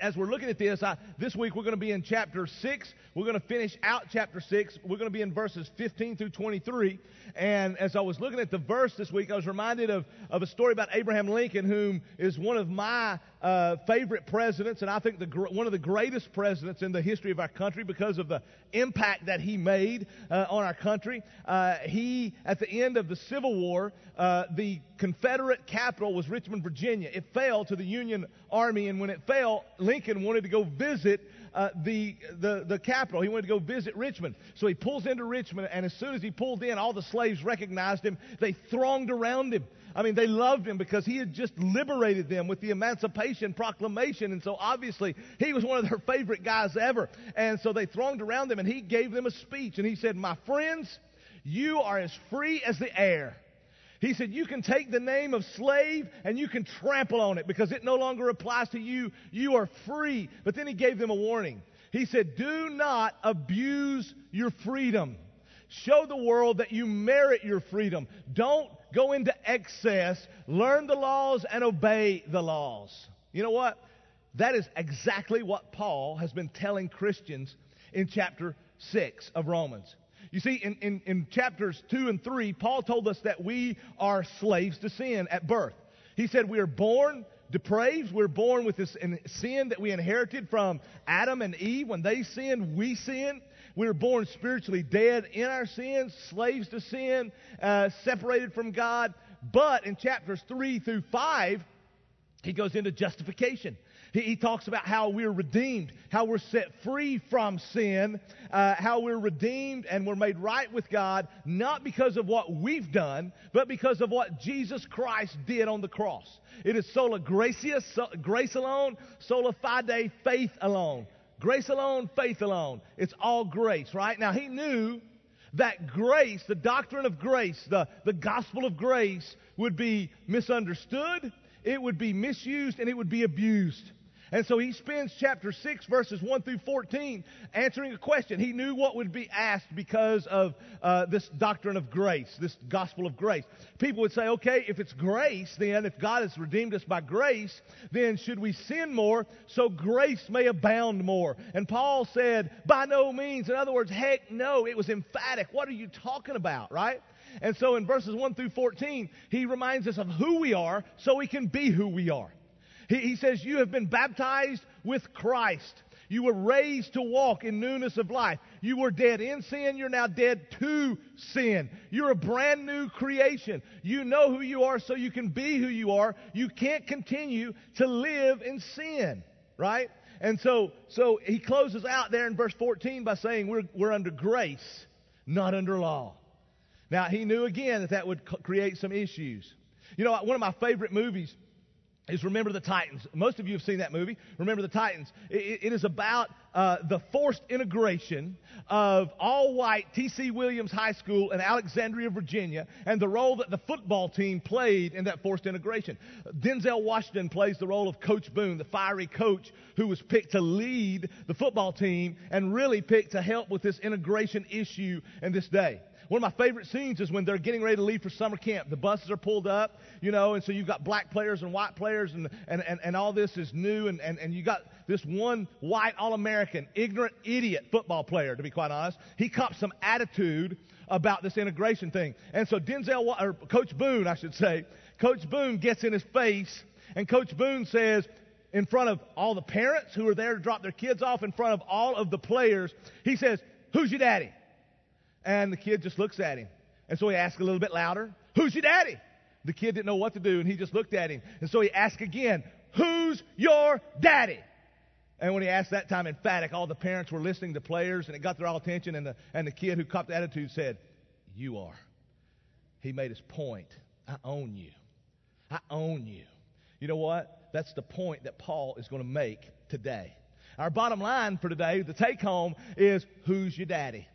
as we're looking at this, I, this week we're going to be in chapter 6. We're going to finish out chapter 6. We're going to be in verses 15 through 23. And as I was looking at the verse this week, I was reminded of, of a story about Abraham Lincoln, whom is one of my uh, favorite presidents, and I think the, one of the greatest presidents in the history of our country because of the impact that he made uh, on our country. Uh, he, at the end of the Civil War, uh, the Confederate capital was Richmond, Virginia. It fell to the Union Army, and when it fell, wanted to go visit uh, the, the, the capital. He wanted to go visit Richmond. So he pulls into Richmond, and as soon as he pulled in, all the slaves recognized him. They thronged around him. I mean, they loved him because he had just liberated them with the Emancipation Proclamation. And so obviously, he was one of their favorite guys ever. And so they thronged around him, and he gave them a speech. And he said, My friends, you are as free as the air. He said, You can take the name of slave and you can trample on it because it no longer applies to you. You are free. But then he gave them a warning. He said, Do not abuse your freedom. Show the world that you merit your freedom. Don't go into excess. Learn the laws and obey the laws. You know what? That is exactly what Paul has been telling Christians in chapter 6 of Romans. You see, in, in, in chapters 2 and 3, Paul told us that we are slaves to sin at birth. He said we are born depraved. We're born with this sin that we inherited from Adam and Eve. When they sinned, we sinned. We were born spiritually dead in our sins, slaves to sin, uh, separated from God. But in chapters 3 through 5, he goes into justification. He, he talks about how we're redeemed, how we're set free from sin, uh, how we're redeemed and we're made right with God, not because of what we've done, but because of what Jesus Christ did on the cross. It is sola gratia, so, grace alone, sola fide, faith alone. Grace alone, faith alone. It's all grace, right? Now, he knew that grace, the doctrine of grace, the, the gospel of grace, would be misunderstood, it would be misused, and it would be abused. And so he spends chapter 6, verses 1 through 14, answering a question. He knew what would be asked because of uh, this doctrine of grace, this gospel of grace. People would say, okay, if it's grace, then if God has redeemed us by grace, then should we sin more so grace may abound more? And Paul said, by no means. In other words, heck no. It was emphatic. What are you talking about, right? And so in verses 1 through 14, he reminds us of who we are so we can be who we are. He, he says, You have been baptized with Christ. You were raised to walk in newness of life. You were dead in sin. You're now dead to sin. You're a brand new creation. You know who you are so you can be who you are. You can't continue to live in sin, right? And so, so he closes out there in verse 14 by saying we're, we're under grace, not under law. Now, he knew again that that would create some issues. You know, one of my favorite movies is Remember the Titans. Most of you have seen that movie, Remember the Titans. it, it is about uh, the forced integration of all white T.C. Williams High School in Alexandria, Virginia, and the role that the football team played in that forced integration. Denzel Washington plays the role of Coach Boone, the fiery coach who was picked to lead the football team and really picked to help with this integration issue in this day. One of my favorite scenes is when they're getting ready to leave for summer camp. The buses are pulled up, you know, and so you've got black players and white players, and, and, and, and all this is new, and, and, and you got this one white All American, ignorant idiot football player, to be quite honest. He cops some attitude about this integration thing. And so Denzel, or Coach Boone, I should say, Coach Boone gets in his face, and Coach Boone says, in front of all the parents who are there to drop their kids off, in front of all of the players, he says, Who's your daddy? And the kid just looks at him. And so he asks a little bit louder, Who's your daddy? The kid didn't know what to do, and he just looked at him. And so he asked again, Who's your daddy? And when he asked that time emphatic, all the parents were listening to players, and it got their all attention. And the, and the kid who copped the attitude said, You are. He made his point. I own you. I own you. You know what? That's the point that Paul is going to make today. Our bottom line for today, the take home, is Who's your daddy?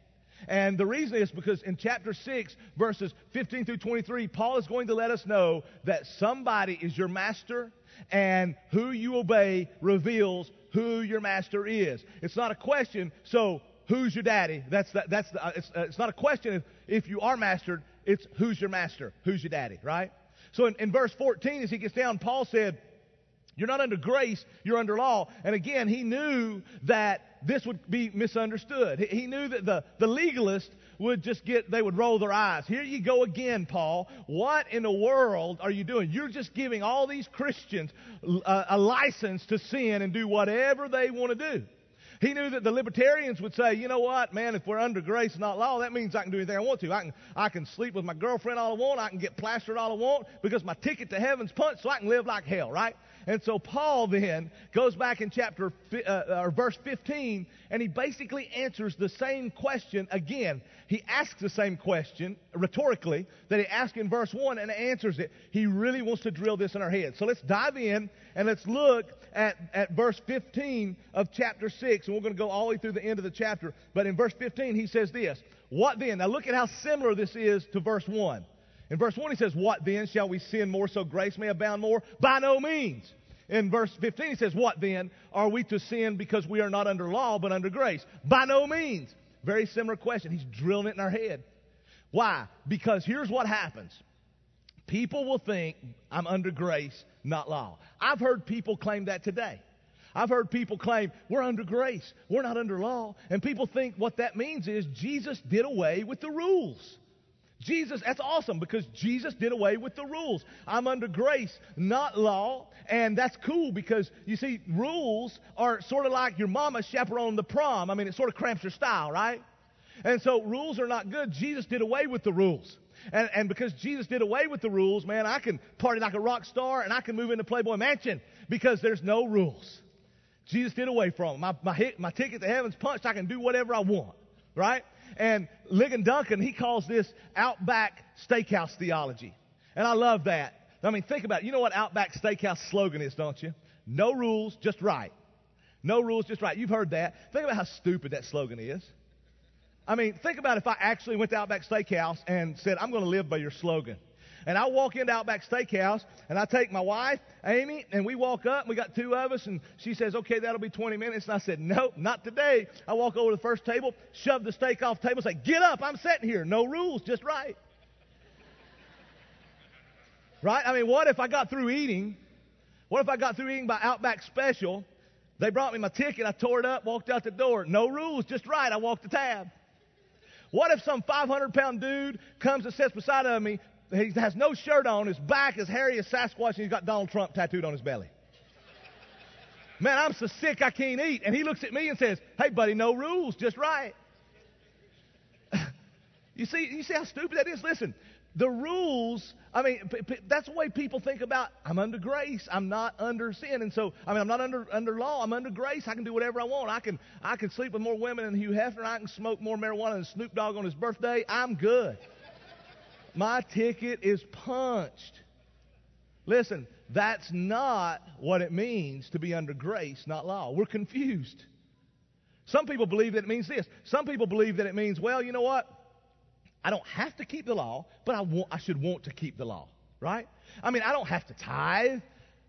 And the reason is because in chapter 6, verses 15 through 23, Paul is going to let us know that somebody is your master, and who you obey reveals who your master is. It's not a question, so who's your daddy? That's the, that's the, uh, it's, uh, it's not a question if, if you are mastered, it's who's your master? Who's your daddy, right? So in, in verse 14, as he gets down, Paul said, You're not under grace, you're under law. And again, he knew that this would be misunderstood. He knew that the, the legalist would just get, they would roll their eyes. Here you go again, Paul. What in the world are you doing? You're just giving all these Christians a, a license to sin and do whatever they want to do. He knew that the libertarians would say, you know what, man, if we're under grace, not law, that means I can do anything I want to. I can, I can sleep with my girlfriend all I want. I can get plastered all I want because my ticket to heaven's punched so I can live like hell, right? And so Paul then goes back in chapter uh, or verse 15 and he basically answers the same question again. He asks the same question rhetorically that he asked in verse 1 and answers it. He really wants to drill this in our heads. So let's dive in and let's look at, at verse 15 of chapter 6 and we're going to go all the way through the end of the chapter. But in verse 15 he says this, what then? Now look at how similar this is to verse 1. In verse 1, he says, What then? Shall we sin more so grace may abound more? By no means. In verse 15, he says, What then? Are we to sin because we are not under law but under grace? By no means. Very similar question. He's drilling it in our head. Why? Because here's what happens people will think I'm under grace, not law. I've heard people claim that today. I've heard people claim we're under grace, we're not under law. And people think what that means is Jesus did away with the rules. Jesus, that's awesome because Jesus did away with the rules. I'm under grace, not law. And that's cool because you see, rules are sort of like your mama chaperoning the prom. I mean, it sort of cramps your style, right? And so rules are not good. Jesus did away with the rules. And, and because Jesus did away with the rules, man, I can party like a rock star and I can move into Playboy Mansion because there's no rules. Jesus did away from them. My, my, my ticket to heaven's punched. I can do whatever I want, right? And Ligon Duncan, he calls this Outback Steakhouse theology. And I love that. I mean, think about it. You know what Outback Steakhouse slogan is, don't you? No rules, just right. No rules, just right. You've heard that. Think about how stupid that slogan is. I mean, think about if I actually went to Outback Steakhouse and said, I'm going to live by your slogan. And I walk into Outback Steakhouse and I take my wife, Amy, and we walk up. And we got two of us, and she says, "Okay, that'll be 20 minutes." And I said, "Nope, not today." I walk over to the first table, shove the steak off the table, say, "Get up! I'm sitting here. No rules, just right." right? I mean, what if I got through eating? What if I got through eating by Outback Special? They brought me my ticket. I tore it up, walked out the door. No rules, just right. I walked the tab. What if some 500 pound dude comes and sits beside of me, he has no shirt on. His back is hairy as Sasquatch, and he's got Donald Trump tattooed on his belly. Man, I'm so sick I can't eat. And he looks at me and says, Hey, buddy, no rules, just right. you see, you see how stupid that is? Listen, the rules, I mean, p- p- that's the way people think about I'm under grace. I'm not under sin. And so, I mean, I'm not under, under law. I'm under grace. I can do whatever I want. I can, I can sleep with more women than Hugh Hefner. I can smoke more marijuana than Snoop Dogg on his birthday. I'm good. My ticket is punched. Listen, that's not what it means to be under grace, not law. We're confused. Some people believe that it means this. Some people believe that it means, well, you know what? I don't have to keep the law, but I, want, I should want to keep the law, right? I mean, I don't have to tithe.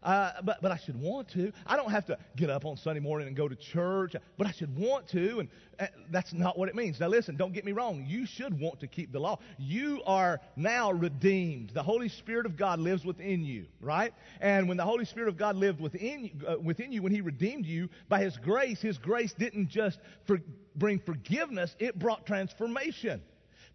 Uh, but, but I should want to. I don't have to get up on Sunday morning and go to church, but I should want to. And uh, that's not what it means. Now, listen, don't get me wrong. You should want to keep the law. You are now redeemed. The Holy Spirit of God lives within you, right? And when the Holy Spirit of God lived within, uh, within you, when He redeemed you by His grace, His grace didn't just for, bring forgiveness, it brought transformation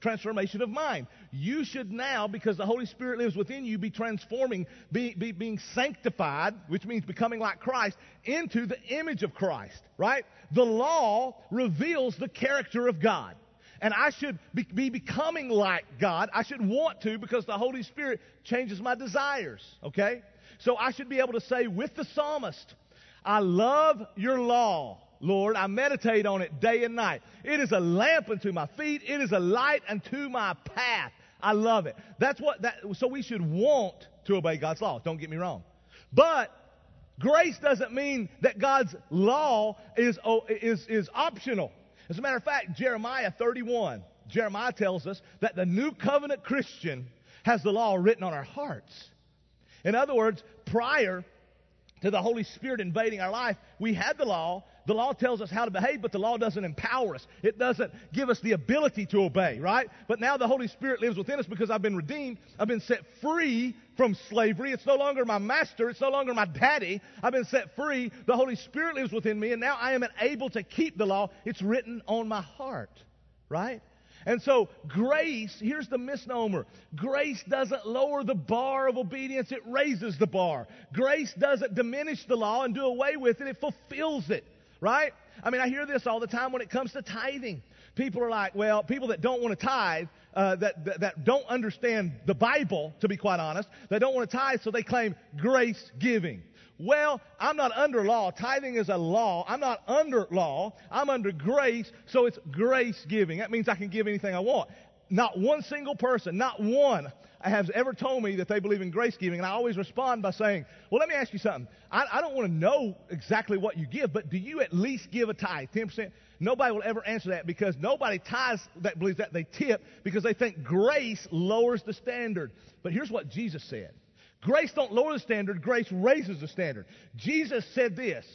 transformation of mind. You should now, because the Holy Spirit lives within you, be transforming, be, be, being sanctified, which means becoming like Christ, into the image of Christ, right? The law reveals the character of God. And I should be, be becoming like God. I should want to because the Holy Spirit changes my desires, okay? So I should be able to say with the psalmist, I love your law. Lord. I meditate on it day and night. It is a lamp unto my feet. It is a light unto my path. I love it. That's what that, so we should want to obey God's law. Don't get me wrong. But grace doesn't mean that God's law is, oh, is, is optional. As a matter of fact, Jeremiah 31, Jeremiah tells us that the new covenant Christian has the law written on our hearts. In other words, prior to the Holy Spirit invading our life, we had the law. The law tells us how to behave, but the law doesn't empower us. It doesn't give us the ability to obey, right? But now the Holy Spirit lives within us because I've been redeemed. I've been set free from slavery. It's no longer my master. It's no longer my daddy. I've been set free. The Holy Spirit lives within me, and now I am able to keep the law. It's written on my heart, right? And so, grace, here's the misnomer grace doesn't lower the bar of obedience, it raises the bar. Grace doesn't diminish the law and do away with it, it fulfills it, right? I mean, I hear this all the time when it comes to tithing. People are like, well, people that don't want to tithe, uh, that, that, that don't understand the Bible, to be quite honest, they don't want to tithe, so they claim grace giving. Well, I'm not under law. Tithing is a law. I'm not under law. I'm under grace, so it's grace giving. That means I can give anything I want. Not one single person, not one, has ever told me that they believe in grace giving. And I always respond by saying, Well, let me ask you something. I, I don't want to know exactly what you give, but do you at least give a tithe? 10%? Nobody will ever answer that because nobody tithes that believes that. They tip because they think grace lowers the standard. But here's what Jesus said Grace don't lower the standard, grace raises the standard. Jesus said this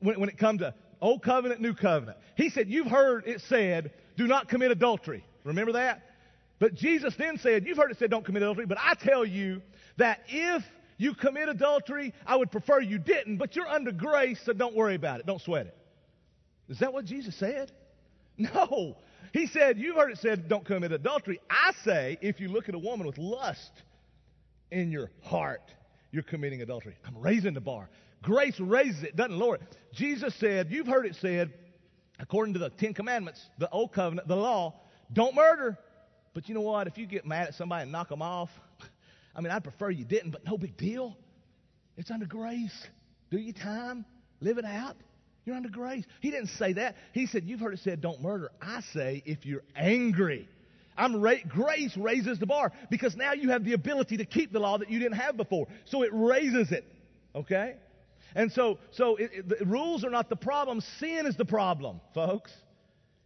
when, when it comes to Old Covenant, New Covenant. He said, You've heard it said, do not commit adultery. Remember that? But Jesus then said, You've heard it said, don't commit adultery, but I tell you that if you commit adultery, I would prefer you didn't, but you're under grace, so don't worry about it. Don't sweat it. Is that what Jesus said? No. He said, You've heard it said, don't commit adultery. I say, if you look at a woman with lust, in your heart, you're committing adultery. I'm raising the bar. Grace raises it, doesn't lower it. Jesus said, you've heard it said, according to the Ten Commandments, the Old Covenant, the law, don't murder. But you know what? If you get mad at somebody and knock them off, I mean, I'd prefer you didn't, but no big deal. It's under grace. Do your time, live it out. You're under grace. He didn't say that. He said, You've heard it said, don't murder. I say, if you're angry, I'm ra- grace raises the bar because now you have the ability to keep the law that you didn't have before. So it raises it. Okay? And so, so it, it, the rules are not the problem. Sin is the problem, folks.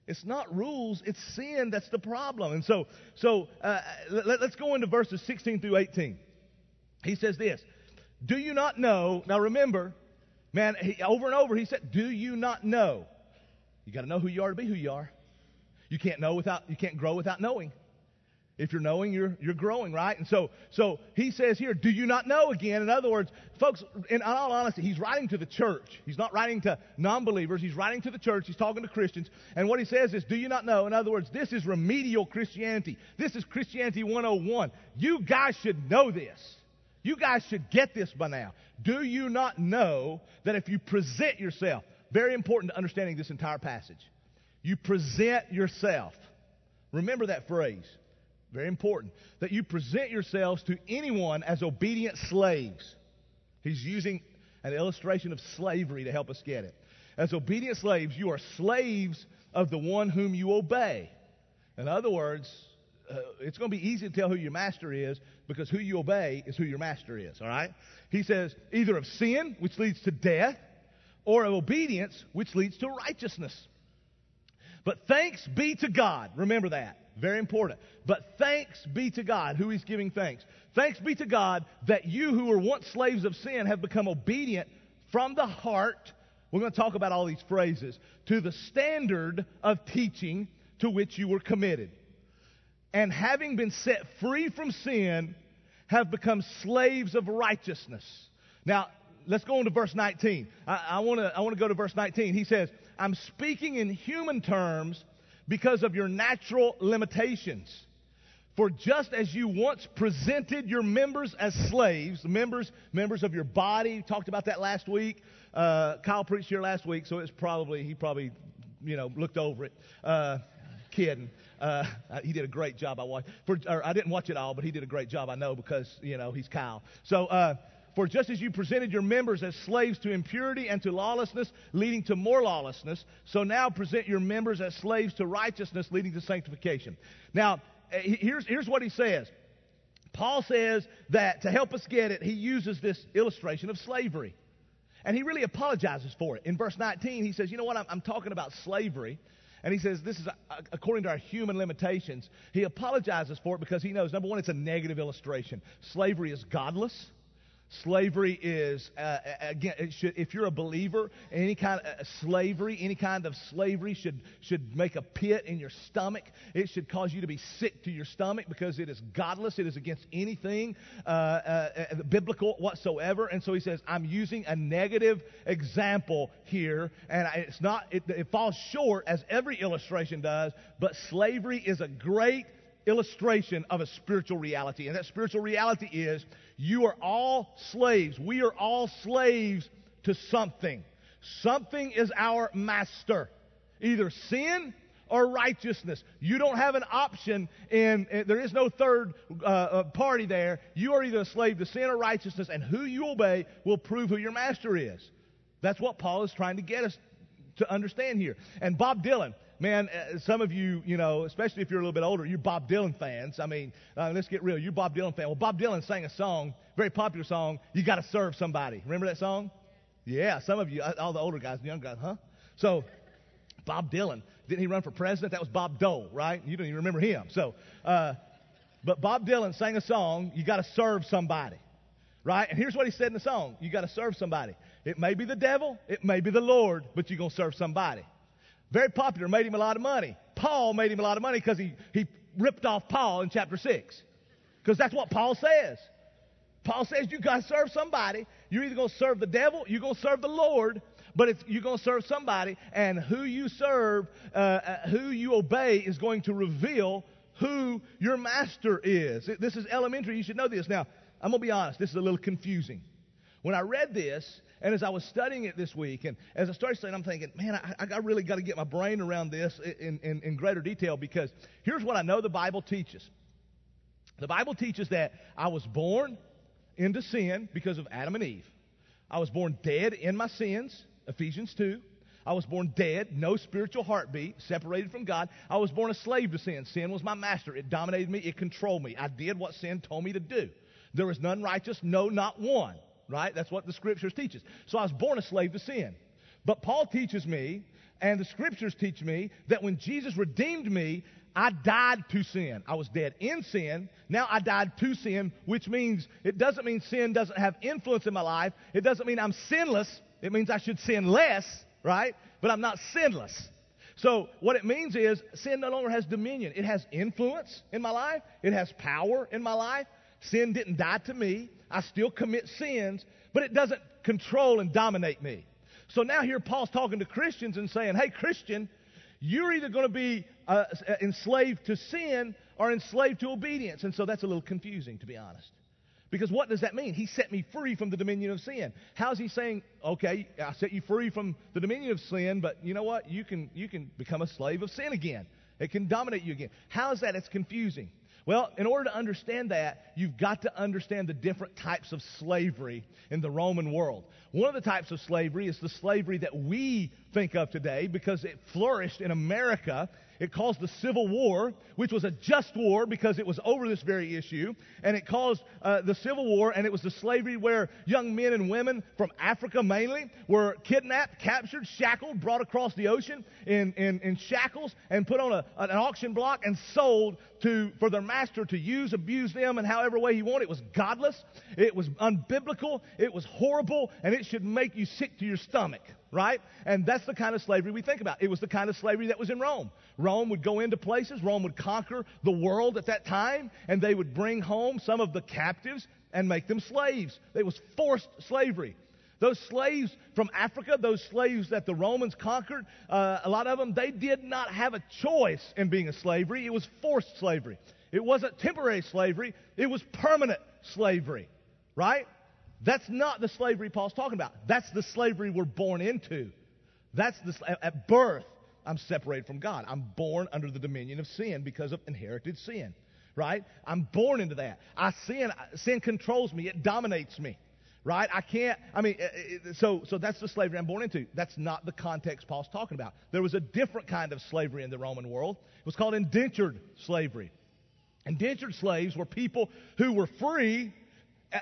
It's not rules, it's sin that's the problem. And so, so uh, let, us go into verses 16 through 18. He says this Do you not know? Now remember, man, he, over and over he said, Do you not know? You got to know who you are to be who you are. You can't know without, you can't grow without knowing. If you're knowing, you're, you're growing, right? And so, so he says here, do you not know again? In other words, folks, in all honesty, he's writing to the church. He's not writing to non believers. He's writing to the church. He's talking to Christians. And what he says is, do you not know? In other words, this is remedial Christianity. This is Christianity 101. You guys should know this. You guys should get this by now. Do you not know that if you present yourself, very important to understanding this entire passage, you present yourself. Remember that phrase. Very important. That you present yourselves to anyone as obedient slaves. He's using an illustration of slavery to help us get it. As obedient slaves, you are slaves of the one whom you obey. In other words, uh, it's going to be easy to tell who your master is because who you obey is who your master is, all right? He says either of sin, which leads to death, or of obedience, which leads to righteousness. But thanks be to God. Remember that. Very important. But thanks be to God. Who he's giving thanks. Thanks be to God that you who were once slaves of sin have become obedient from the heart. We're going to talk about all these phrases. To the standard of teaching to which you were committed. And having been set free from sin, have become slaves of righteousness. Now, let's go on to verse 19. I, I want to go to verse 19. He says, I'm speaking in human terms because of your natural limitations. For just as you once presented your members as slaves, members, members of your body, talked about that last week. Uh, Kyle preached here last week, so it's probably he probably, you know, looked over it. Uh, kidding. Uh, he did a great job. I watched. For, I didn't watch it all, but he did a great job. I know because you know he's Kyle. So uh, for just as you presented your members as slaves to impurity and to lawlessness, leading to more lawlessness, so now present your members as slaves to righteousness, leading to sanctification. Now, eh, here's, here's what he says. Paul says that to help us get it, he uses this illustration of slavery. And he really apologizes for it. In verse 19, he says, You know what? I'm, I'm talking about slavery. And he says, This is uh, according to our human limitations. He apologizes for it because he knows, number one, it's a negative illustration. Slavery is godless. Slavery is, uh, again, should, if you're a believer, any kind of uh, slavery, any kind of slavery should, should make a pit in your stomach. It should cause you to be sick to your stomach because it is godless. It is against anything uh, uh, uh biblical whatsoever. And so he says, I'm using a negative example here, and it's not, it, it falls short as every illustration does, but slavery is a great illustration of a spiritual reality. And that spiritual reality is you are all slaves. We are all slaves to something. Something is our master, either sin or righteousness. You don't have an option in, in there is no third uh, uh, party there. You are either a slave to sin or righteousness, and who you obey will prove who your master is. That's what Paul is trying to get us to understand here. And Bob Dylan, man, uh, some of you, you know, especially if you're a little bit older, you're Bob Dylan fans. I mean, uh, let's get real. You're Bob Dylan fan. Well, Bob Dylan sang a song, very popular song. You got to serve somebody. Remember that song? Yeah, some of you, uh, all the older guys, the young guys, huh? So, Bob Dylan, didn't he run for president? That was Bob Dole, right? You don't even remember him. So, uh, but Bob Dylan sang a song. You got to serve somebody, right? And here's what he said in the song: You got to serve somebody. It may be the devil, it may be the Lord, but you're gonna serve somebody. Very popular, made him a lot of money. Paul made him a lot of money because he, he ripped off Paul in chapter 6. Because that's what Paul says. Paul says you got to serve somebody. You're either going to serve the devil, you're going to serve the Lord, but you're going to serve somebody, and who you serve, uh, uh, who you obey, is going to reveal who your master is. This is elementary. You should know this. Now, I'm going to be honest, this is a little confusing. When I read this, and as I was studying it this week, and as I started studying, I'm thinking, man, I, I really got to get my brain around this in, in, in greater detail because here's what I know the Bible teaches. The Bible teaches that I was born into sin because of Adam and Eve. I was born dead in my sins, Ephesians 2. I was born dead, no spiritual heartbeat, separated from God. I was born a slave to sin. Sin was my master. It dominated me, it controlled me. I did what sin told me to do. There was none righteous, no, not one right? That's what the scriptures teaches. So I was born a slave to sin. But Paul teaches me, and the scriptures teach me, that when Jesus redeemed me, I died to sin. I was dead in sin. Now I died to sin, which means it doesn't mean sin doesn't have influence in my life. It doesn't mean I'm sinless. It means I should sin less, right? But I'm not sinless. So what it means is sin no longer has dominion. It has influence in my life. It has power in my life. Sin didn't die to me. I still commit sins, but it doesn't control and dominate me. So now here Paul's talking to Christians and saying, hey, Christian, you're either going to be uh, enslaved to sin or enslaved to obedience. And so that's a little confusing, to be honest. Because what does that mean? He set me free from the dominion of sin. How's he saying, okay, I set you free from the dominion of sin, but you know what? You can, you can become a slave of sin again. It can dominate you again. How is that? It's confusing. Well, in order to understand that, you've got to understand the different types of slavery in the Roman world. One of the types of slavery is the slavery that we think of today because it flourished in America. It caused the Civil War, which was a just war because it was over this very issue. And it caused uh, the Civil War, and it was the slavery where young men and women from Africa mainly were kidnapped, captured, shackled, brought across the ocean in, in, in shackles, and put on a, an auction block and sold to, for their master to use, abuse them in however way he wanted. It was godless, it was unbiblical, it was horrible, and it should make you sick to your stomach right? And that's the kind of slavery we think about. It was the kind of slavery that was in Rome. Rome would go into places, Rome would conquer the world at that time, and they would bring home some of the captives and make them slaves. It was forced slavery. Those slaves from Africa, those slaves that the Romans conquered, uh, a lot of them, they did not have a choice in being a slavery. It was forced slavery. It wasn't temporary slavery, it was permanent slavery, right? That's not the slavery Paul's talking about. That's the slavery we're born into. That's the, at birth, I'm separated from God. I'm born under the dominion of sin because of inherited sin, right? I'm born into that. I sin, sin controls me. It dominates me, right? I can't, I mean, eh, eh, eh, so, so that's the slavery I'm born into. That's not the context Paul's talking about. There was a different kind of slavery in the Roman world. It was called indentured slavery. Indentured slaves were people who were free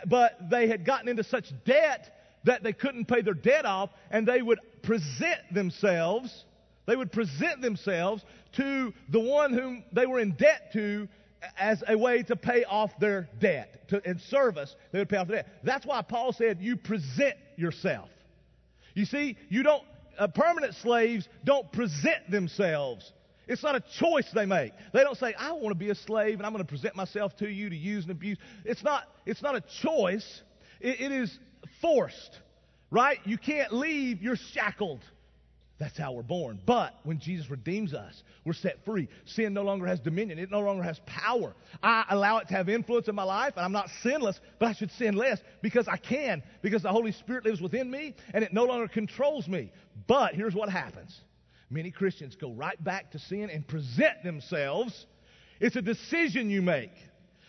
but they had gotten into such debt that they couldn't pay their debt off, and they would present themselves, they would present themselves to the one whom they were in debt to as a way to pay off their debt. To, in service, they would pay off their debt. That's why Paul said, you present yourself. You see, you don't, uh, permanent slaves don't present themselves. It's not a choice they make. They don't say, I want to be a slave and I'm going to present myself to you to use and abuse. It's not, it's not a choice. it, it is forced, right? You can't leave, you're shackled. That's how we're born. But when Jesus redeems us, we're set free. Sin no longer has dominion. It no longer has power. I allow it to have influence in my life, and I'm not sinless, but I should sin less because I can, because the Holy Spirit lives within me, and it no longer controls me. But here's what happens many Christians go right back to sin and present themselves. It's a decision you make.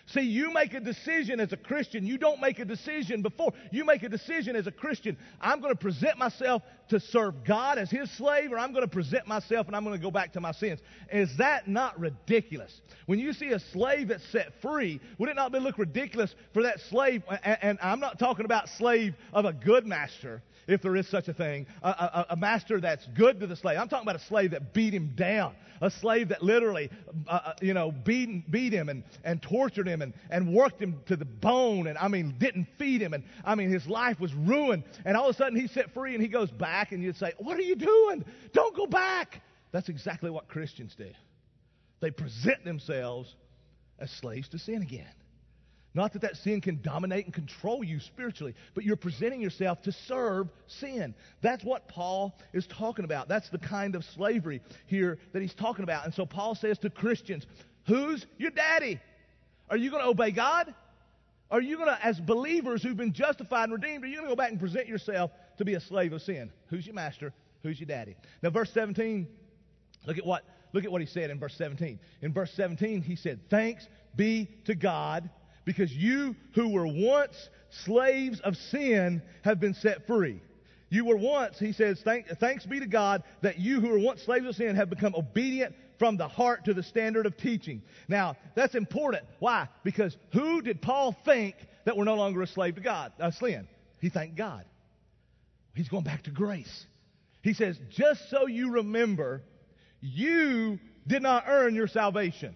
See, you make a decision as a Christian. You don't make a decision before. You make a decision as a Christian. I'm going to present myself to serve God as His slave, or I'm going to present myself and I'm going to go back to my sins. Is that not ridiculous? When you see a slave that's set free, would it not be look ridiculous for that slave? And, and I'm not talking about slave of a good master if there is such a thing, a, a, a, master that's good to the slave. I'm talking about a slave that beat him down, a slave that literally, uh, uh, you know, beat, beat him and, and tortured him and, and worked him to the bone and, I mean, didn't feed him. And, I mean, his life was ruined. And all of a sudden he's set free and he goes back and you'd say, What are you doing? Don't go back. That's exactly what Christians do. They present themselves as slaves to sin again. Not that that sin can dominate and control you spiritually, but you're presenting yourself to serve sin. That's what Paul is talking about. That's the kind of slavery here that he's talking about. And so Paul says to Christians, Who's your daddy? Are you going to obey God? Are you going to, as believers who've been justified and redeemed, are you going to go back and present yourself to be a slave of sin? Who's your master? Who's your daddy? Now, verse 17, look at what, look at what he said in verse 17. In verse 17, he said, Thanks be to God because you who were once slaves of sin have been set free. You were once, he says, Thank, thanks be to God that you who were once slaves of sin have become obedient from the heart to the standard of teaching. Now, that's important. Why? Because who did Paul think that we're no longer a slave to God, uh, sin? He thanked God. He's going back to grace. He says, just so you remember, you did not earn your salvation.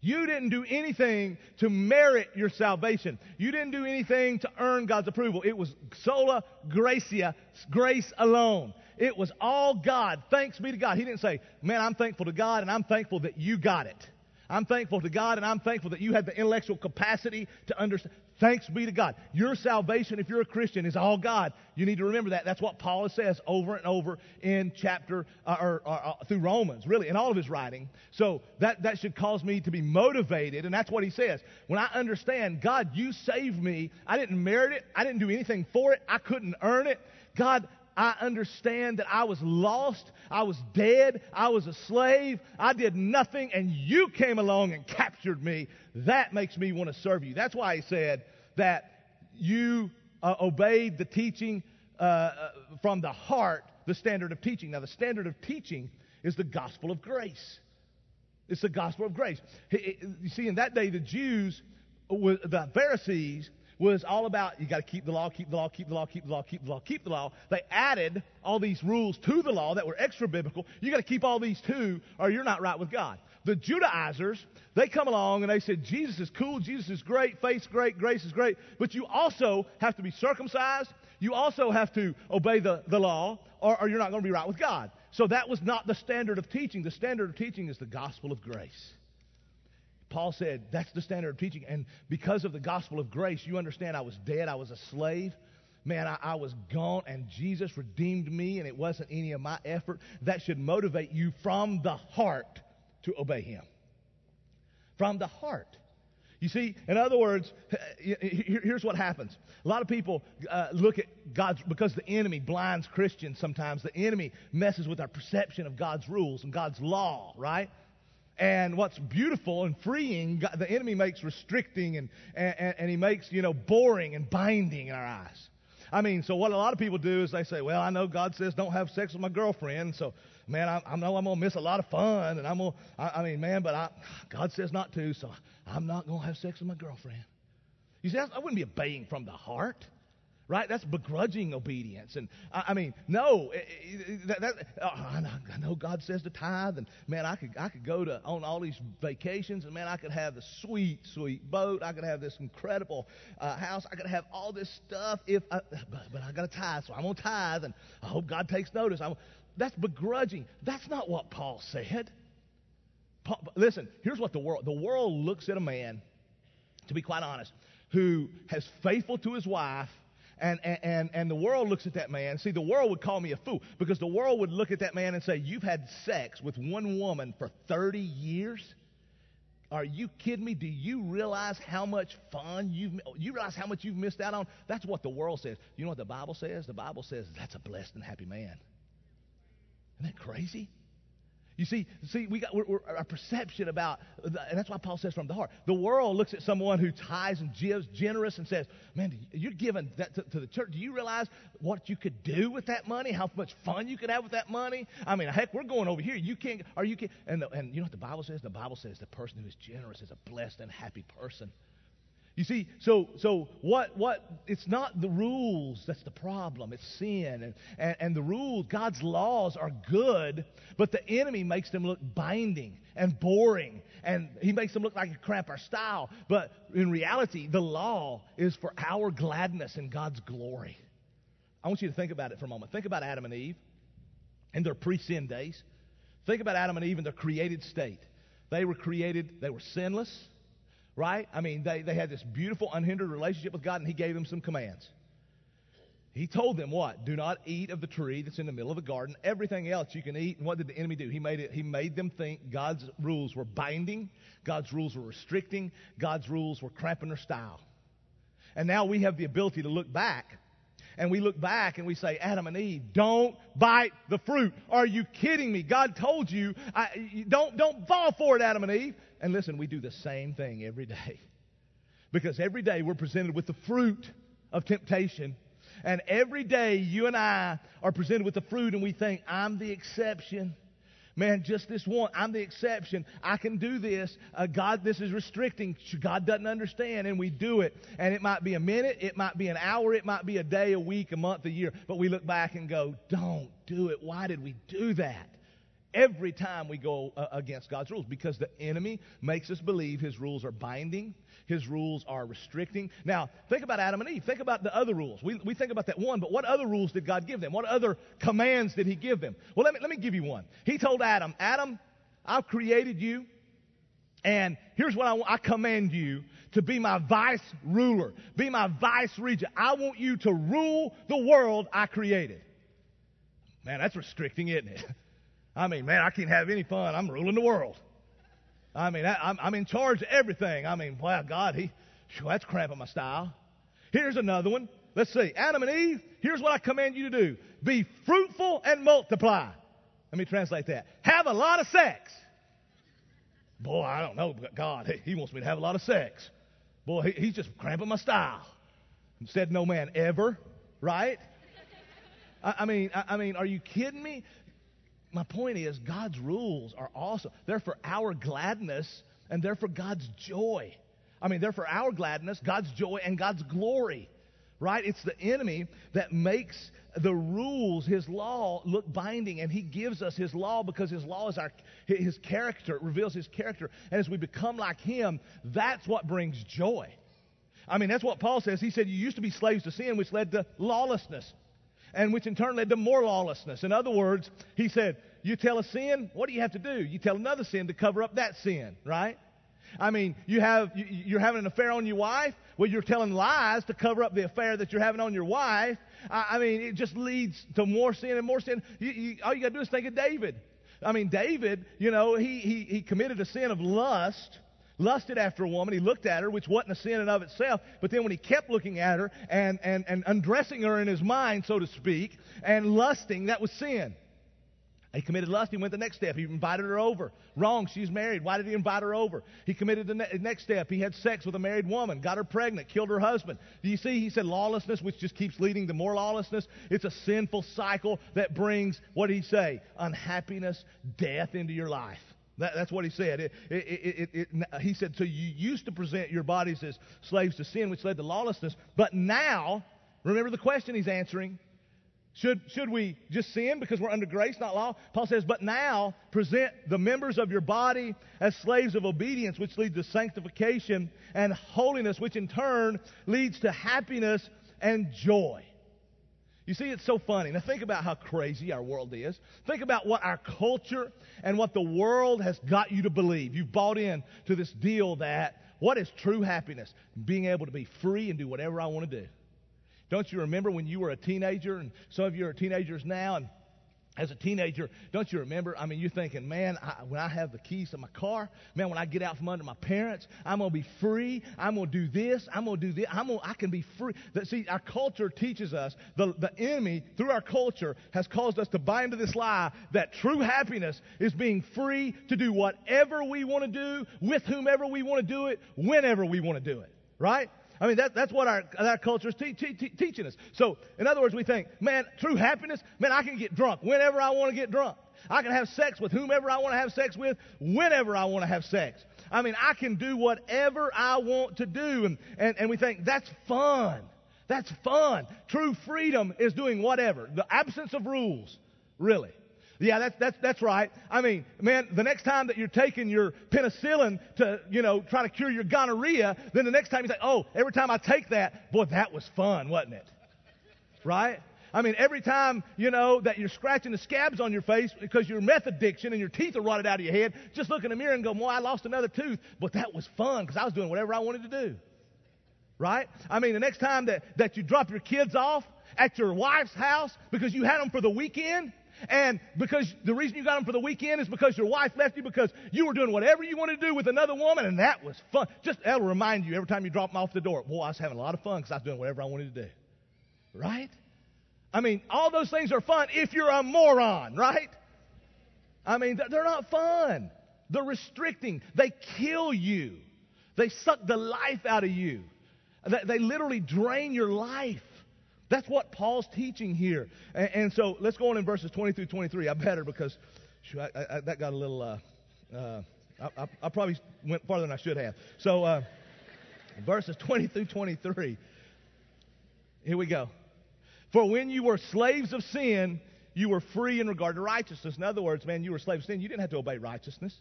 You didn't do anything to merit your salvation. You didn't do anything to earn God's approval. It was sola gratia, grace alone. It was all God. Thanks be to God. He didn't say, Man, I'm thankful to God and I'm thankful that you got it. I'm thankful to God and I'm thankful that you had the intellectual capacity to understand. Thanks be to God. Your salvation, if you're a Christian, is all God. You need to remember that. That's what Paul says over and over in chapter, uh, or, or, or, through Romans, really, in all of his writing. So that, that should cause me to be motivated, and that's what he says. When I understand, God, you saved me. I didn't merit it. I didn't do anything for it. I couldn't earn it. God, I understand that I was lost, I was dead, I was a slave, I did nothing, and you came along and captured me. That makes me want to serve you. That's why he said that you uh, obeyed the teaching uh, uh, from the heart, the standard of teaching. Now, the standard of teaching is the gospel of grace. It's the gospel of grace. You see, in that day, the Jews, the Pharisees, was all about you got to keep the law, keep the law, keep the law, keep the law, keep the law, keep the law. They added all these rules to the law that were extra biblical. You got to keep all these too, or you're not right with God. The Judaizers, they come along and they said, Jesus is cool, Jesus is great, faith's great, grace is great, but you also have to be circumcised. You also have to obey the, the law, or, or you're not going to be right with God. So that was not the standard of teaching. The standard of teaching is the gospel of grace. Paul said that's the standard of teaching. And because of the gospel of grace, you understand I was dead, I was a slave. Man, I, I, was gone, and Jesus redeemed me, and it wasn't any of my effort. That should motivate you from the heart to obey Him. From the heart. You see, in other words, here's what happens. A lot of people uh, look at God's, because the enemy blinds Christians sometimes, the enemy messes with our perception of God's rules and God's law, right? And what's beautiful and freeing, the enemy makes restricting and, and, and he makes, you know, boring and binding in our eyes. I mean, so what a lot of people do is they say, well, I know God says don't have sex with my girlfriend, so man, I, I know I'm gonna miss a lot of fun, and I'm gonna, I, I mean, man, but I, God says not to, so I'm not gonna have sex with my girlfriend. You see, I wouldn't be obeying from the heart, right? That's begrudging obedience. And I, I mean, no, that, that, oh, I, know, I know God says to tithe, and man, I could I could go to on all these vacations, and man, I could have the sweet, sweet boat. I could have this incredible uh, house. I could have all this stuff if, I, but, but I got to tithe, so I'm gonna tithe, and I hope God takes notice. I'm, that's begrudging. That's not what Paul said. Paul, listen, here's what the world the world looks at a man, to be quite honest, who has faithful to his wife and, and, and the world looks at that man. See, the world would call me a fool because the world would look at that man and say, You've had sex with one woman for 30 years? Are you kidding me? Do you realize how much fun you've you realize how much you've missed out on? That's what the world says. You know what the Bible says? The Bible says that's a blessed and happy man. Isn't that crazy? You see, see, we got we're, we're, our perception about, and that's why Paul says from the heart. The world looks at someone who tithes and gives generous and says, "Man, you're giving that to, to, the church. Do you realize what you could do with that money? How much fun you could have with that money? I mean, heck, we're going over here. You can't. Are you can And the, and you know what the Bible says? The Bible says the person who is generous is a blessed and happy person. You see, so so what what it's not the rules that's the problem, it's sin. And, and, and the rules, God's laws are good, but the enemy makes them look binding and boring. And he makes them look like a cramp our style. But in reality, the law is for our gladness and God's glory. I want you to think about it for a moment. Think about Adam and Eve in their pre-sin days. Think about Adam and Eve in their created state. They were created, they were sinless right? I mean, they, they had this beautiful, unhindered relationship with God, and He gave them some commands. He told them what? Do not eat of the tree that's in the middle of the garden. Everything else you can eat. And what did the enemy do? He made it. He made them think God's rules were binding, God's rules were restricting, God's rules were cramping their style. And now we have the ability to look back and we look back and we say, Adam and Eve, don't bite the fruit. Are you kidding me? God told you, I, don't, don't fall for it, Adam and Eve. And listen, we do the same thing every day. Because every day we're presented with the fruit of temptation. And every day you and I are presented with the fruit and we think, I'm the exception. Man, just this one. I'm the exception. I can do this. Uh, God, this is restricting. God doesn't understand, and we do it. And it might be a minute, it might be an hour, it might be a day, a week, a month, a year. But we look back and go, don't do it. Why did we do that? Every time we go uh, against God's rules, because the enemy makes us believe his rules are binding, his rules are restricting. Now, think about Adam and Eve. Think about the other rules. We, we think about that one, but what other rules did God give them? What other commands did he give them? Well, let me, let me give you one. He told Adam, Adam, I've created you, and here's what I want. I command you to be my vice ruler, be my vice regent. I want you to rule the world I created. Man, that's restricting, isn't it? I mean, man, I can't have any fun. I'm ruling the world. I mean, I, am I'm in charge of everything. I mean, wow, God, he, that's cramping my style. Here's another one. Let's see. Adam and Eve, here's what I command you to do be fruitful and multiply. Let me translate that. Have a lot of sex. Boy, I don't know. but God, he wants me to have a lot of sex. Boy, he, he's just cramping my style. Said no man ever, right? I, I mean, I, I mean, are you kidding me? My point is, God's rules are awesome. They're for our gladness and they're for God's joy. I mean, they're for our gladness, God's joy, and God's glory. Right? It's the enemy that makes the rules, his law, look binding, and he gives us his law because his law is our his character. It reveals his character. And as we become like him, that's what brings joy. I mean, that's what Paul says. He said, You used to be slaves to sin, which led to lawlessness and which in turn led to more lawlessness. In other words, he said, You tell a sin, what do you have to do? You tell another sin to cover up that sin, right? I mean, you have you're having an affair on your wife. Well, you're telling lies to cover up the affair that you're having on your wife. I, mean, it just leads to more sin and more sin. You, you, all you got to do is think of David. I mean, David, you know, he, he he committed a sin of lust lusted after a woman. He looked at her, which wasn't a sin in of itself. But then when he kept looking at her and, and, and undressing her in his mind, so to speak, and lusting, that was sin. He committed lust. He went the next step. He invited her over. Wrong. She's married. Why did he invite her over? He committed the ne- next step. He had sex with a married woman, got her pregnant, killed her husband. Do you see? He said lawlessness, which just keeps leading to more lawlessness. It's a sinful cycle that brings, what did he say? Unhappiness, death into your life. That, that's what he said. It, it, it, he said, So you used to present your bodies as slaves to sin, which led to lawlessness, but now Remember the question he's answering. Should, should we just sin because we're under grace, not law? Paul says, But now present the members of your body as slaves of obedience, which leads to sanctification and holiness, which in turn leads to happiness and joy. You see, it's so funny. Now, think about how crazy our world is. Think about what our culture and what the world has got you to believe. You've bought in to this deal that what is true happiness? Being able to be free and do whatever I want to do. Don't you remember when you were a teenager, and some of you are teenagers now, and as a teenager, don't you remember? I mean, you're thinking, man, I, when I have the keys to my car, man, when I get out from under my parents, I'm gonna be free. I'm gonna do this. I'm gonna do this. I'm gonna, I can be free. That, see, our culture teaches us the the enemy through our culture has caused us to buy into this lie that true happiness is being free to do whatever we want to do with whomever we want to do it, whenever we want to do it. Right? I mean, that, that's what our, our culture is te- te- te- teaching us. So, in other words, we think, man, true happiness, man, I can get drunk whenever I want to get drunk. I can have sex with whomever I want to have sex with whenever I want to have sex. I mean, I can do whatever I want to do. And, and, and we think that's fun. That's fun. True freedom is doing whatever. The absence of rules, really. Yeah, that's, that's, that's right. I mean, man, the next time that you're taking your penicillin to, you know, try to cure your gonorrhea, then the next time you say, oh, every time I take that, boy, that was fun, wasn't it? Right? I mean, every time, you know, that you're scratching the scabs on your face because your meth addiction and your teeth are rotted out of your head, just look in the mirror and go, boy, I lost another tooth, but that was fun because I was doing whatever I wanted to do. Right? I mean, the next time that, that you drop your kids off at your wife's house because you had them for the weekend, and because the reason you got them for the weekend is because your wife left you because you were doing whatever you wanted to do with another woman, and that was fun. Just that'll remind you every time you drop them off the door. Boy, I was having a lot of fun because I was doing whatever I wanted to do. Right? I mean, all those things are fun if you're a moron, right? I mean, they're not fun. They're restricting. They kill you. They suck the life out of you. They literally drain your life. That's what Paul's teaching here. And, and, so let's go on in verses 20 through 23. I better because I, I, that got a little, uh, uh, I, I, probably went farther than I should have. So uh, verses 20 through 23. Here we go. For when you were slaves of sin, you were free in regard to righteousness. In other words, man, you were slaves of sin. You didn't have to obey righteousness.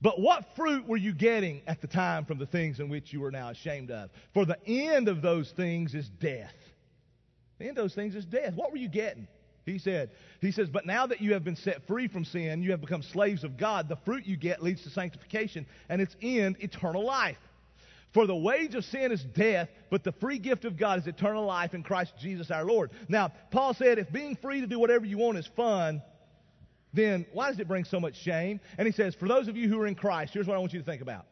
But what fruit were you getting at the time from the things in which you were now ashamed of? For the end of those things is death. The end of those things is death. What were you getting? He said, He says, But now that you have been set free from sin, you have become slaves of God, the fruit you get leads to sanctification, and its end, eternal life. For the wage of sin is death, but the free gift of God is eternal life in Christ Jesus our Lord. Now, Paul said, if being free to do whatever you want is fun, then why does it bring so much shame? And he says, for those of you who are in Christ, here's what I want you to think about.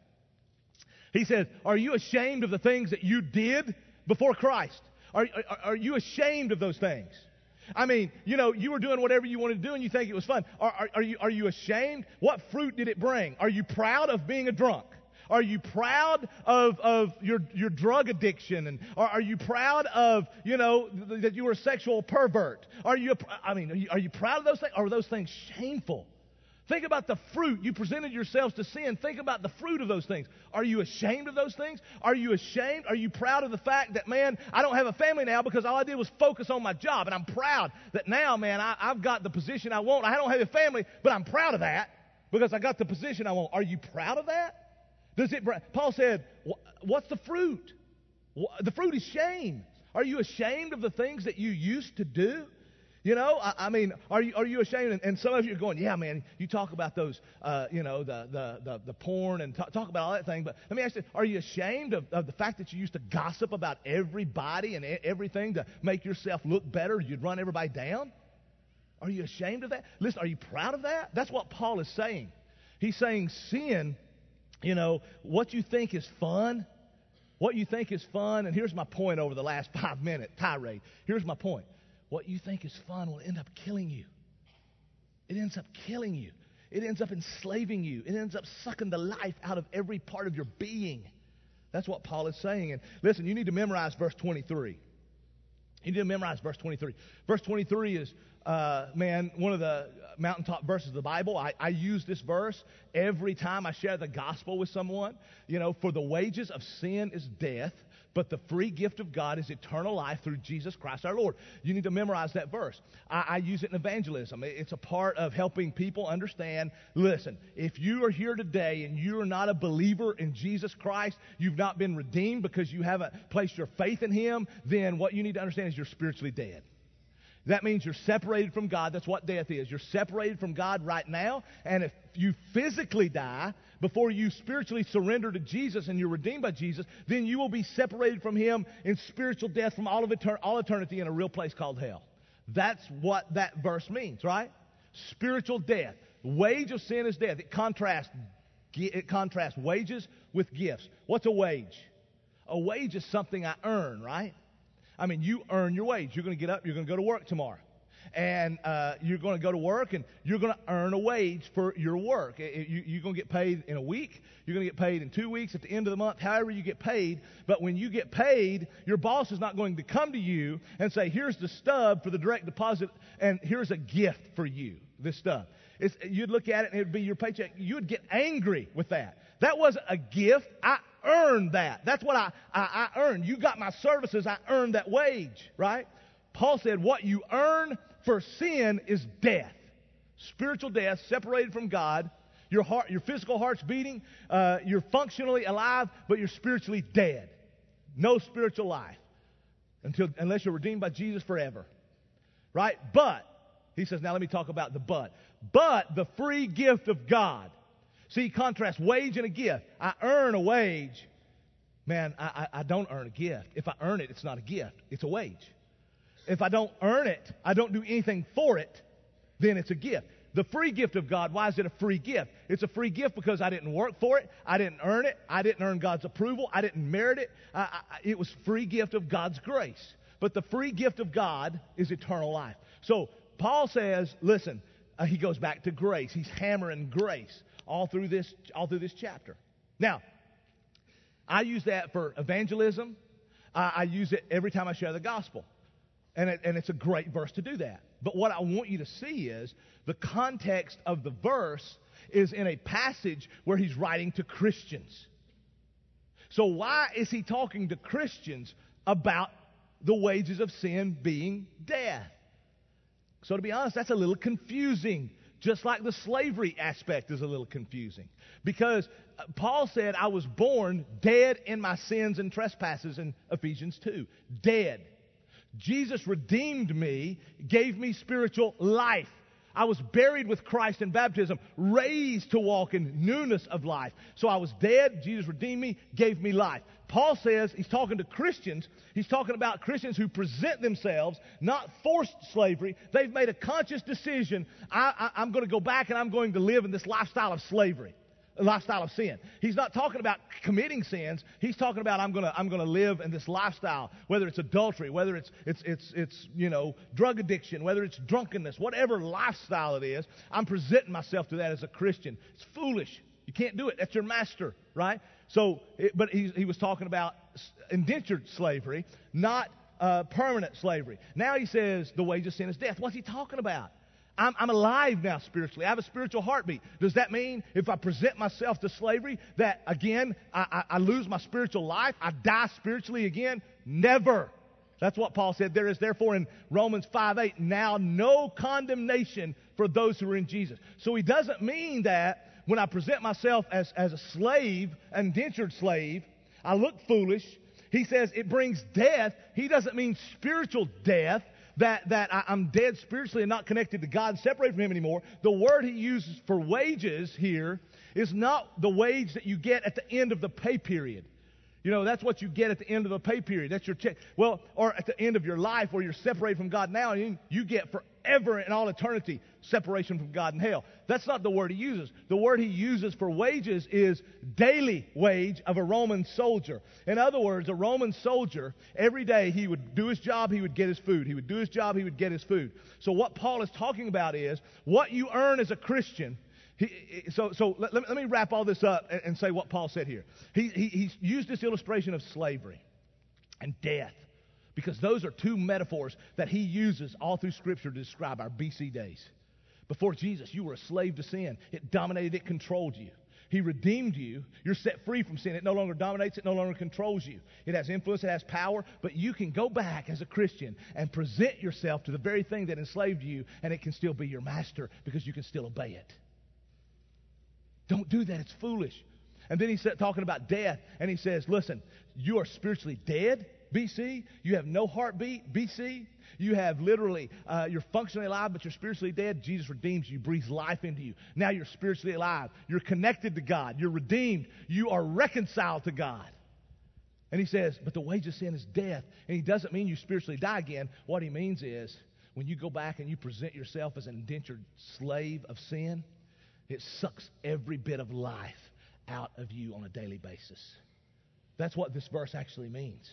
He says, Are you ashamed of the things that you did before Christ? Are, are, are you ashamed of those things? I mean, you know, you were doing whatever you wanted to do and you think it was fun. Are, are, are, you, are you ashamed? What fruit did it bring? Are you proud of being a drunk? Are you proud of, of your, your drug addiction? And are, are you proud of, you know, th- that you were a sexual pervert? Are you, I mean, are you, are you proud of those things? Are those things shameful? Think about the fruit. You presented yourselves to sin. Think about the fruit of those things. Are you ashamed of those things? Are you ashamed? Are you proud of the fact that, man, I don't have a family now because all I did was focus on my job? And I'm proud that now, man, I, have got the position I want. I don't have a family, but I'm proud of that because I got the position I want. Are you proud of that? Does it? Paul said, "What's the fruit? The fruit is shame. Are you ashamed of the things that you used to do? You know, I, I, mean, are you, are you ashamed? And, and, some of you are going, yeah, man, you talk about those, uh, you know, the, the, the, the porn and talk, talk about all that thing. But let me ask you, are you ashamed of, of the fact that you used to gossip about everybody and everything to make yourself look better? You'd run everybody down? Are you ashamed of that? Listen, are you proud of that? That's what Paul is saying. He's saying sin, you know, what you think is fun, what you think is fun, and here's my point over the last five minute tirade. Here's my point what you think is fun will end up killing you. It ends up killing you. It ends up enslaving you. It ends up sucking the life out of every part of your being. That's what Paul is saying. And listen, you need to memorize verse 23. You need to memorize verse 23. Verse 23 is, uh, man, one of the mountaintop verses of the Bible. I, I use this verse every time I share the gospel with someone. You know, for the wages of sin is death, But the free gift of God is eternal life through Jesus Christ our Lord. You need to memorize that verse. I, I use it in evangelism. It's a part of helping people understand. Listen, if you are here today and you are not a believer in Jesus Christ, you've not been redeemed because you haven't placed your faith in Him, then what you need to understand is you're spiritually dead. That means you're separated from God. That's what death is. You're separated from God right now. And if you physically die before you spiritually surrender to Jesus and you're redeemed by Jesus, then you will be separated from Him in spiritual death from all of etern- all eternity in a real place called hell. That's what that verse means, right? Spiritual death. Wage of sin is death. It contrasts, it contrasts wages with gifts. What's a wage? A wage is something I earn, right? I mean, you earn your wage. You're going to get up, you're going to go to work tomorrow. And uh, you're going to go to work and you're going to earn a wage for your work. You, you're going to get paid in a week. You're going to get paid in two weeks at the end of the month, however you get paid. But when you get paid, your boss is not going to come to you and say, here's the stub for the direct deposit and here's a gift for you, this stub. It's, you'd look at it and it would be your paycheck. You'd get angry with that. That wasn't a gift. I earned that. That's what I, I, I earned. You got my services, I earned that wage, right? Paul said, What you earn for sin is death. Spiritual death, separated from God. Your heart, your physical heart's beating. Uh, you're functionally alive, but you're spiritually dead. No spiritual life until unless you're redeemed by Jesus forever. Right? But he says, now let me talk about the but. But the free gift of God See, contrast wage and a gift. I earn a wage. Man, I, I, I don't earn a gift. If I earn it, it's not a gift, it's a wage. If I don't earn it, I don't do anything for it, then it's a gift. The free gift of God, why is it a free gift? It's a free gift because I didn't work for it. I didn't earn it. I didn't earn God's approval. I didn't merit it. I, I, it was free gift of God's grace. But the free gift of God is eternal life. So Paul says, listen, uh, he goes back to grace. He's hammering grace all through this, all through this chapter. Now, I use that for evangelism. I, I use it every time I share the gospel. And, it, and it's a great verse to do that. But what I want you to see is the context of the verse is in a passage where he's writing to Christians. So, why is he talking to Christians about the wages of sin being death? So, to be honest, that's a little confusing just like the slavery aspect is a little confusing. Because uh, Paul said, I was born dead in my sins and trespasses in Ephesians 2. Dead. Jesus redeemed me, gave me spiritual life. I was buried with Christ in baptism, raised to walk in newness of life. So I was dead. Jesus redeemed me, gave me life. Paul says he's talking to Christians. He's talking about Christians who present themselves, not forced slavery. They've made a conscious decision. I, am going to go back and I'm going to live in this lifestyle of slavery lifestyle of sin. He's not talking about committing sins. He's talking about I'm going to I'm going to live in this lifestyle, whether it's adultery, whether it's it's it's it's you know drug addiction, whether it's drunkenness, whatever lifestyle it is. I'm presenting myself to that as a Christian. It's foolish. You can't do it. That's your master, right? So, but he, he was talking about indentured slavery, not uh, permanent slavery. Now he says the wage of sin is death. What's he talking about? I'm, I'm, alive now spiritually. I have a spiritual heartbeat. Does that mean if I present myself to slavery that again I, I, I lose my spiritual life? I die spiritually again? Never. That's what Paul said. There is therefore in Romans 5 8 now no condemnation for those who are in Jesus. So he doesn't mean that when I present myself as, as a slave, an indentured slave, I look foolish. He says it brings death. He doesn't mean spiritual death that, that I, am dead spiritually and not connected to God, separated from Him anymore. The word he uses for wages here is not the wage that you get at the end of the pay period. You know, that's what you get at the end of the pay period. That's your check. Well, or at the end of your life where you're separated from God now, you, you get forever in all eternity separation from God in hell. That's not the word he uses. The word he uses for wages is daily wage of a Roman soldier. In other words, a Roman soldier, every day he would do his job, he would get his food. He would do his job, he would get his food. So what Paul is talking about is what you earn as a Christian he, so so let, let, me wrap all this up and, and say what Paul said here. He, he, he's used this illustration of slavery and death because those are two metaphors that he uses all through Scripture to describe our BC days. Before Jesus, you were a slave to sin. It dominated, it controlled you. He redeemed you. You're set free from sin. It no longer dominates, it no longer controls you. It has influence, it has power, but you can go back as a Christian and present yourself to the very thing that enslaved you, and it can still be your master because you can still obey it. Don't do that, it's foolish. And then he's talking about death, and he says, Listen, you are spiritually dead, BC. You have no heartbeat, BC. You have literally, uh, you're functionally alive, but you're spiritually dead. Jesus redeems you, breathes life into you. Now you're spiritually alive. You're connected to God. You're redeemed. You are reconciled to God. And he says, but the wage of sin is death. And he doesn't mean you spiritually die again. What he means is when you go back and you present yourself as an indentured slave of sin, it sucks every bit of life out of you on a daily basis. That's what this verse actually means.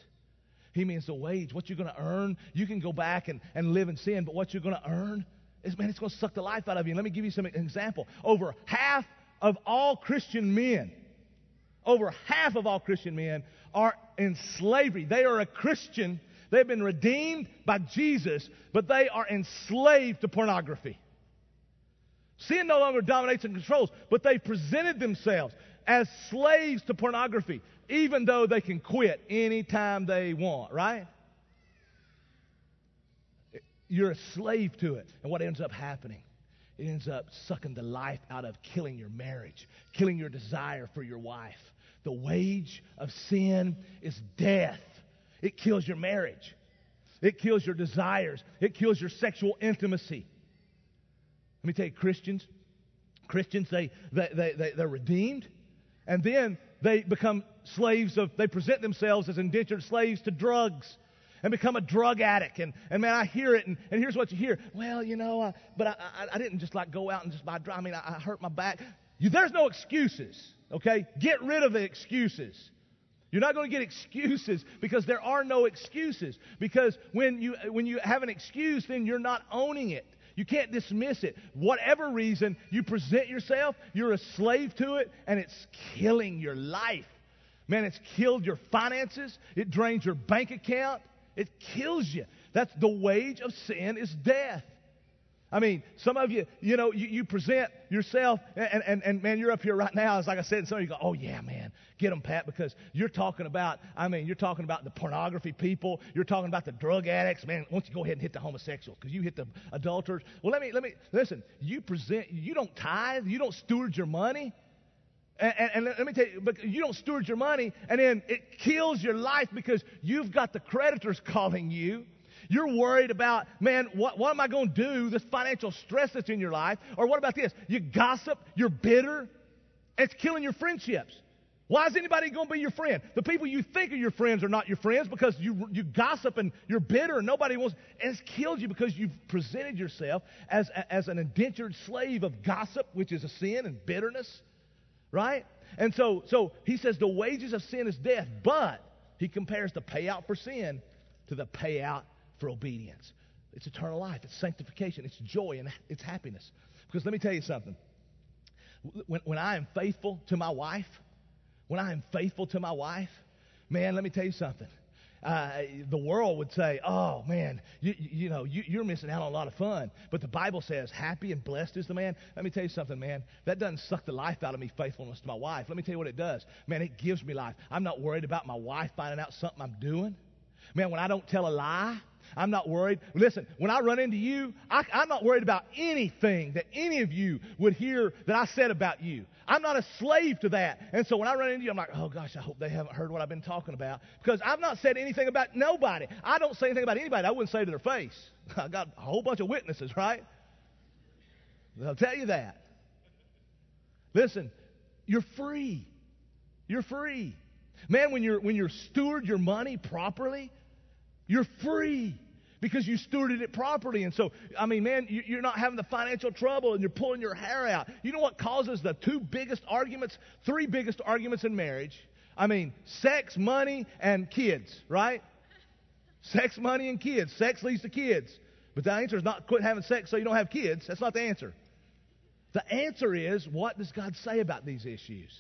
He means the wage, what you're going to earn. You can go back and, and live in sin, but what you're going to earn is, man, it's going to suck the life out of you. Let me give you some example. Over half of all Christian men, over half of all Christian men are in slavery. They are a Christian. They've been redeemed by Jesus, but they are enslaved to pornography. Sin no longer dominates and controls, but they presented themselves as slaves to pornography even though they can quit anytime they want, right? You're a slave to it. And what ends up happening? It ends up sucking the life out of killing your marriage, killing your desire for your wife. The wage of sin is death. It kills your marriage. It kills your desires. It kills your sexual intimacy. Let me tell you, Christians, Christians, they, they, they, they, they're redeemed. And then they become slaves of, they present themselves as indentured slaves to drugs and become a drug addict. And, and man, I hear it, and, and here's what you hear. Well, you know, but I, I, I, didn't just like go out and just buy drugs. I mean, I, I hurt my back. You, there's no excuses, okay? Get rid of the excuses. You're not going to get excuses because there are no excuses. Because when you, when you have an excuse, then you're not owning it. You can't dismiss it. Whatever reason you present yourself, you're a slave to it, and it's killing your life. Man, it's killed your finances. It drains your bank account. It kills you. That's the wage of sin is death. I mean, some of you, you know, you, you present yourself, and, and, and man, you're up here right now. As like I said, and some of you go, oh, yeah, man, get them, Pat, because you're talking about, I mean, you're talking about the pornography people. You're talking about the drug addicts. Man, why don't you go ahead and hit the homosexuals because you hit the adulterers. Well, let me, let me, listen, you present, you don't tithe, you don't steward your money. And, and, and, let me tell you, but you don't steward your money, and then it kills your life because you've got the creditors calling you. You're worried about, man, what, what am I going to do? This financial stress that's in your life. Or what about this? You gossip, you're bitter, it's killing your friendships. Why is anybody going to be your friend? The people you think are your friends are not your friends because you, you gossip and you're bitter and nobody wants. And it's killed you because you've presented yourself as, as an indentured slave of gossip, which is a sin, and bitterness, right? And so, so he says the wages of sin is death, but he compares the payout for sin to the payout for obedience. It's eternal life, it's sanctification, it's joy, and it's happiness. Because let me tell you something. When, when I am faithful to my wife, when I am faithful to my wife, man, let me tell you something. Uh, the world would say, "Oh man, you, you know you, are missing out on a lot of fun." But the Bible says, "Happy and blessed is the man." Let me tell you something, man. That doesn't suck the life out of me. Faithfulness to my wife. Let me tell you what it does, man. It gives me life. I'm not worried about my wife finding out something I'm doing. Man, when I don't tell a lie, I'm not worried. Listen, when I run into you, I, am not worried about anything that any of you would hear that I said about you. I'm not a slave to that. And so when I run into you, I'm like, oh gosh, I hope they haven't heard what I've been talking about. Because I've not said anything about nobody. I don't say anything about anybody I wouldn't say to their face. I got a whole bunch of witnesses, right? They'll tell you that. Listen, you're free. You're free. Man, when you're when you steward your money properly, you're free because you stewarded it properly. And so, I mean, man, you're not having the financial trouble and you're pulling your hair out. You know what causes the two biggest arguments, three biggest arguments in marriage? I mean, sex, money, and kids, right? Sex, money, and kids. Sex leads to kids. But the answer is not quit having sex so you don't have kids. That's not the answer. The answer is what does God say about these issues?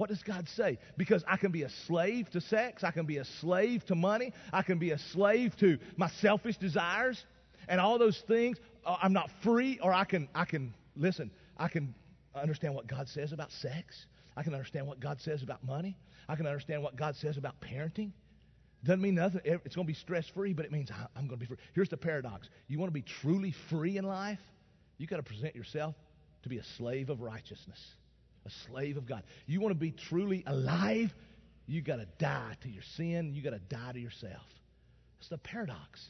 What does God say? Because I can be a slave to sex, I can be a slave to money, I can be a slave to my selfish desires, and all those things uh, I'm not free, or I can, I can, listen, I can understand what God says about sex. I can understand what God says about money. I can understand what God says about parenting. Doesn't mean nothing. It's going to be stress free, but it means I'm going to be free. Here's the paradox you want to be truly free in life? you got to present yourself to be a slave of righteousness, a slave of God. You want to be truly alive? You got to die to your sin. You got to die to yourself. That's the paradox.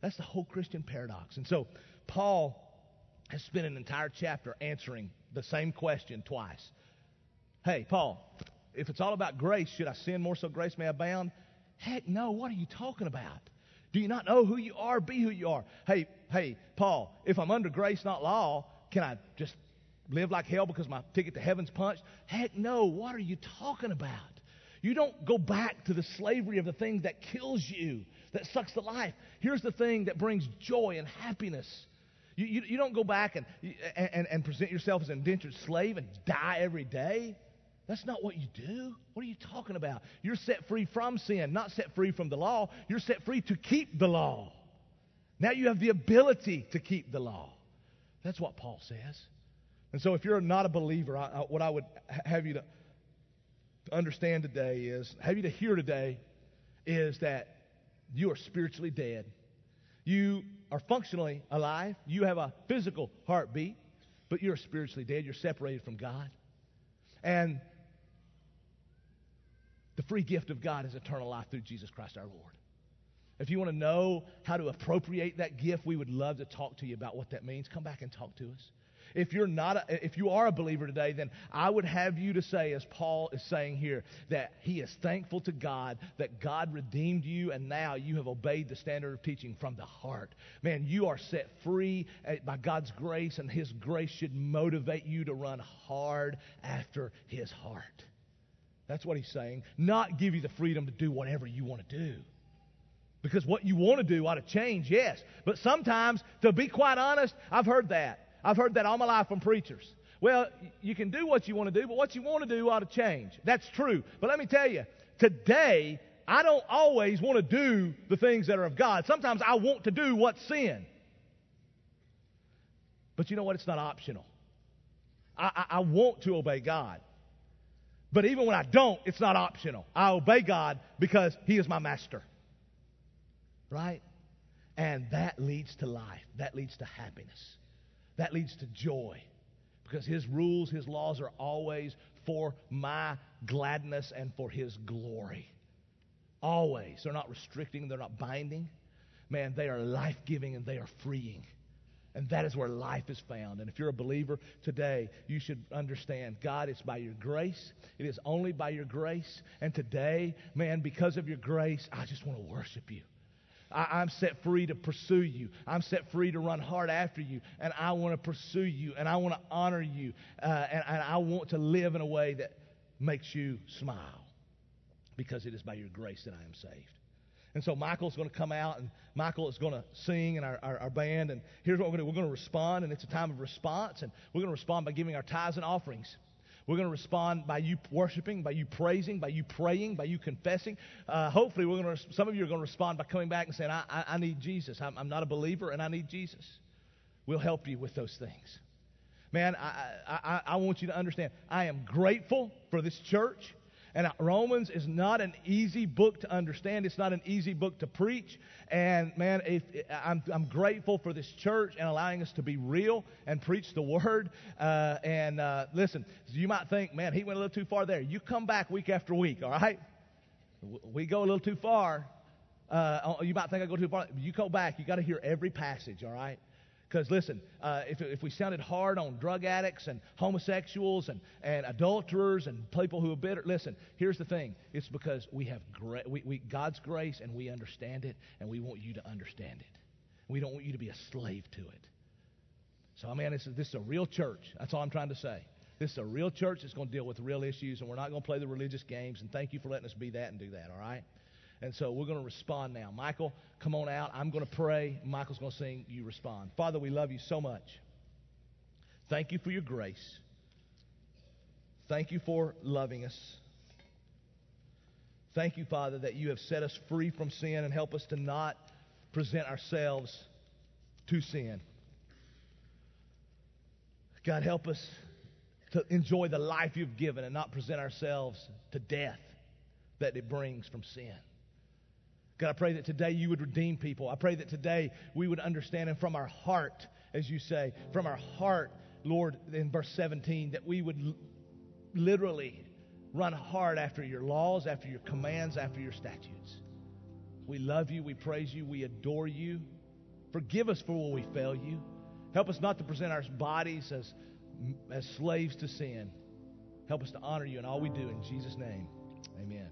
That's the whole Christian paradox. And so, Paul has spent an entire chapter answering the same question twice. Hey, Paul, if it's all about grace, should I sin more so grace may abound? Heck no, what are you talking about? Do you not know who you are? Be who you are. Hey, hey, Paul, if I'm under grace, not law, can I just live like hell because my ticket to heaven's punched? Heck no, what are you talking about? You don't go back to the slavery of the thing that kills you, that sucks the life. Here's the thing that brings joy and happiness. You, you, you don't go back and, and, and present yourself as an indentured slave and die every day. That's not what you do. What are you talking about? You're set free from sin, not set free from the law. You're set free to keep the law. Now you have the ability to keep the law. That's what Paul says. And so if you're not a believer, I, I, what I would have you to, to understand today is, have you to hear today is that you are spiritually dead. You are functionally alive. You have a physical heartbeat, but you're spiritually dead. You're separated from God. And the free gift of God is eternal life through Jesus Christ our Lord. If you want to know how to appropriate that gift, we would love to talk to you about what that means. Come back and talk to us. If you're not, a, if you are a believer today, then I would have you to say, as Paul is saying here, that he is thankful to God that God redeemed you, and now you have obeyed the standard of teaching from the heart. Man, you are set free eh, by God's grace, and His grace should motivate you to run hard after His heart. That's what he's saying. Not give you the freedom to do whatever you want to do. Because what you want to do ought to change, yes. But sometimes, to be quite honest, I've heard that. I've heard that all my life from preachers. Well, you can do what you want to do, but what you want to do ought to change. That's true. But let me tell you, today, I don't always want to do the things that are of God. Sometimes I want to do what's sin. But you know what? It's not optional. I, I, I want to obey God. But even when I don't, it's not optional. I obey God because He is my master. Right? And that leads to life. That leads to happiness. That leads to joy. Because His rules, His laws are always for my gladness and for His glory. Always. They're not restricting, they're not binding. Man, they are life giving and they are freeing. And that is where life is found. And if you're a believer today, you should understand God, it's by your grace. It is only by your grace. And today, man, because of your grace, I just want to worship you. I, am set free to pursue you. I'm set free to run hard after you. And I want to pursue you. And I want to honor you. Uh, and, and I want to live in a way that makes you smile. Because it is by your grace that I am saved. And so Michael's going to come out and Michael is going to sing in our, our, our, band. And here's what we're going to do we're going to respond, and it's a time of response. And we're going to respond by giving our tithes and offerings. We're going to respond by you worshiping, by you praising, by you praying, by you confessing. Uh, hopefully, we're going to, some of you are going to respond by coming back and saying, I, I, I need Jesus. I'm, I'm, not a believer, and I need Jesus. We'll help you with those things. Man, I, I, I want you to understand, I am grateful for this church. And Romans is not an easy book to understand. It's not an easy book to preach. And man, if, I'm, I'm grateful for this church and allowing us to be real and preach the word. Uh, and uh, listen, you might think, man, he went a little too far there. You come back week after week, all right? We go a little too far. Uh, you might think I go too far. You go back. You got to hear every passage, all right? Because listen, uh, if, if we sounded hard on drug addicts and homosexuals and, and adulterers and people who are bitter, listen, here's the thing. It's because we have gra- we, we, God's grace and we understand it, and we want you to understand it. We don't want you to be a slave to it. So, I mean, this is, this is a real church. That's all I'm trying to say. This is a real church that's going to deal with real issues, and we're not going to play the religious games. And thank you for letting us be that and do that, all right? And so we're going to respond now. Michael, come on out. I'm going to pray. Michael's going to sing. You respond. Father, we love you so much. Thank you for your grace. Thank you for loving us. Thank you, Father, that you have set us free from sin and help us to not present ourselves to sin. God, help us to enjoy the life you've given and not present ourselves to death that it brings from sin. God, I pray that today you would redeem people. I pray that today we would understand, and from our heart, as you say, from our heart, Lord, in verse 17, that we would literally run hard after your laws, after your commands, after your statutes. We love you, we praise you, we adore you. Forgive us for when we fail you. Help us not to present our bodies as, as slaves to sin. Help us to honor you in all we do. In Jesus' name, amen.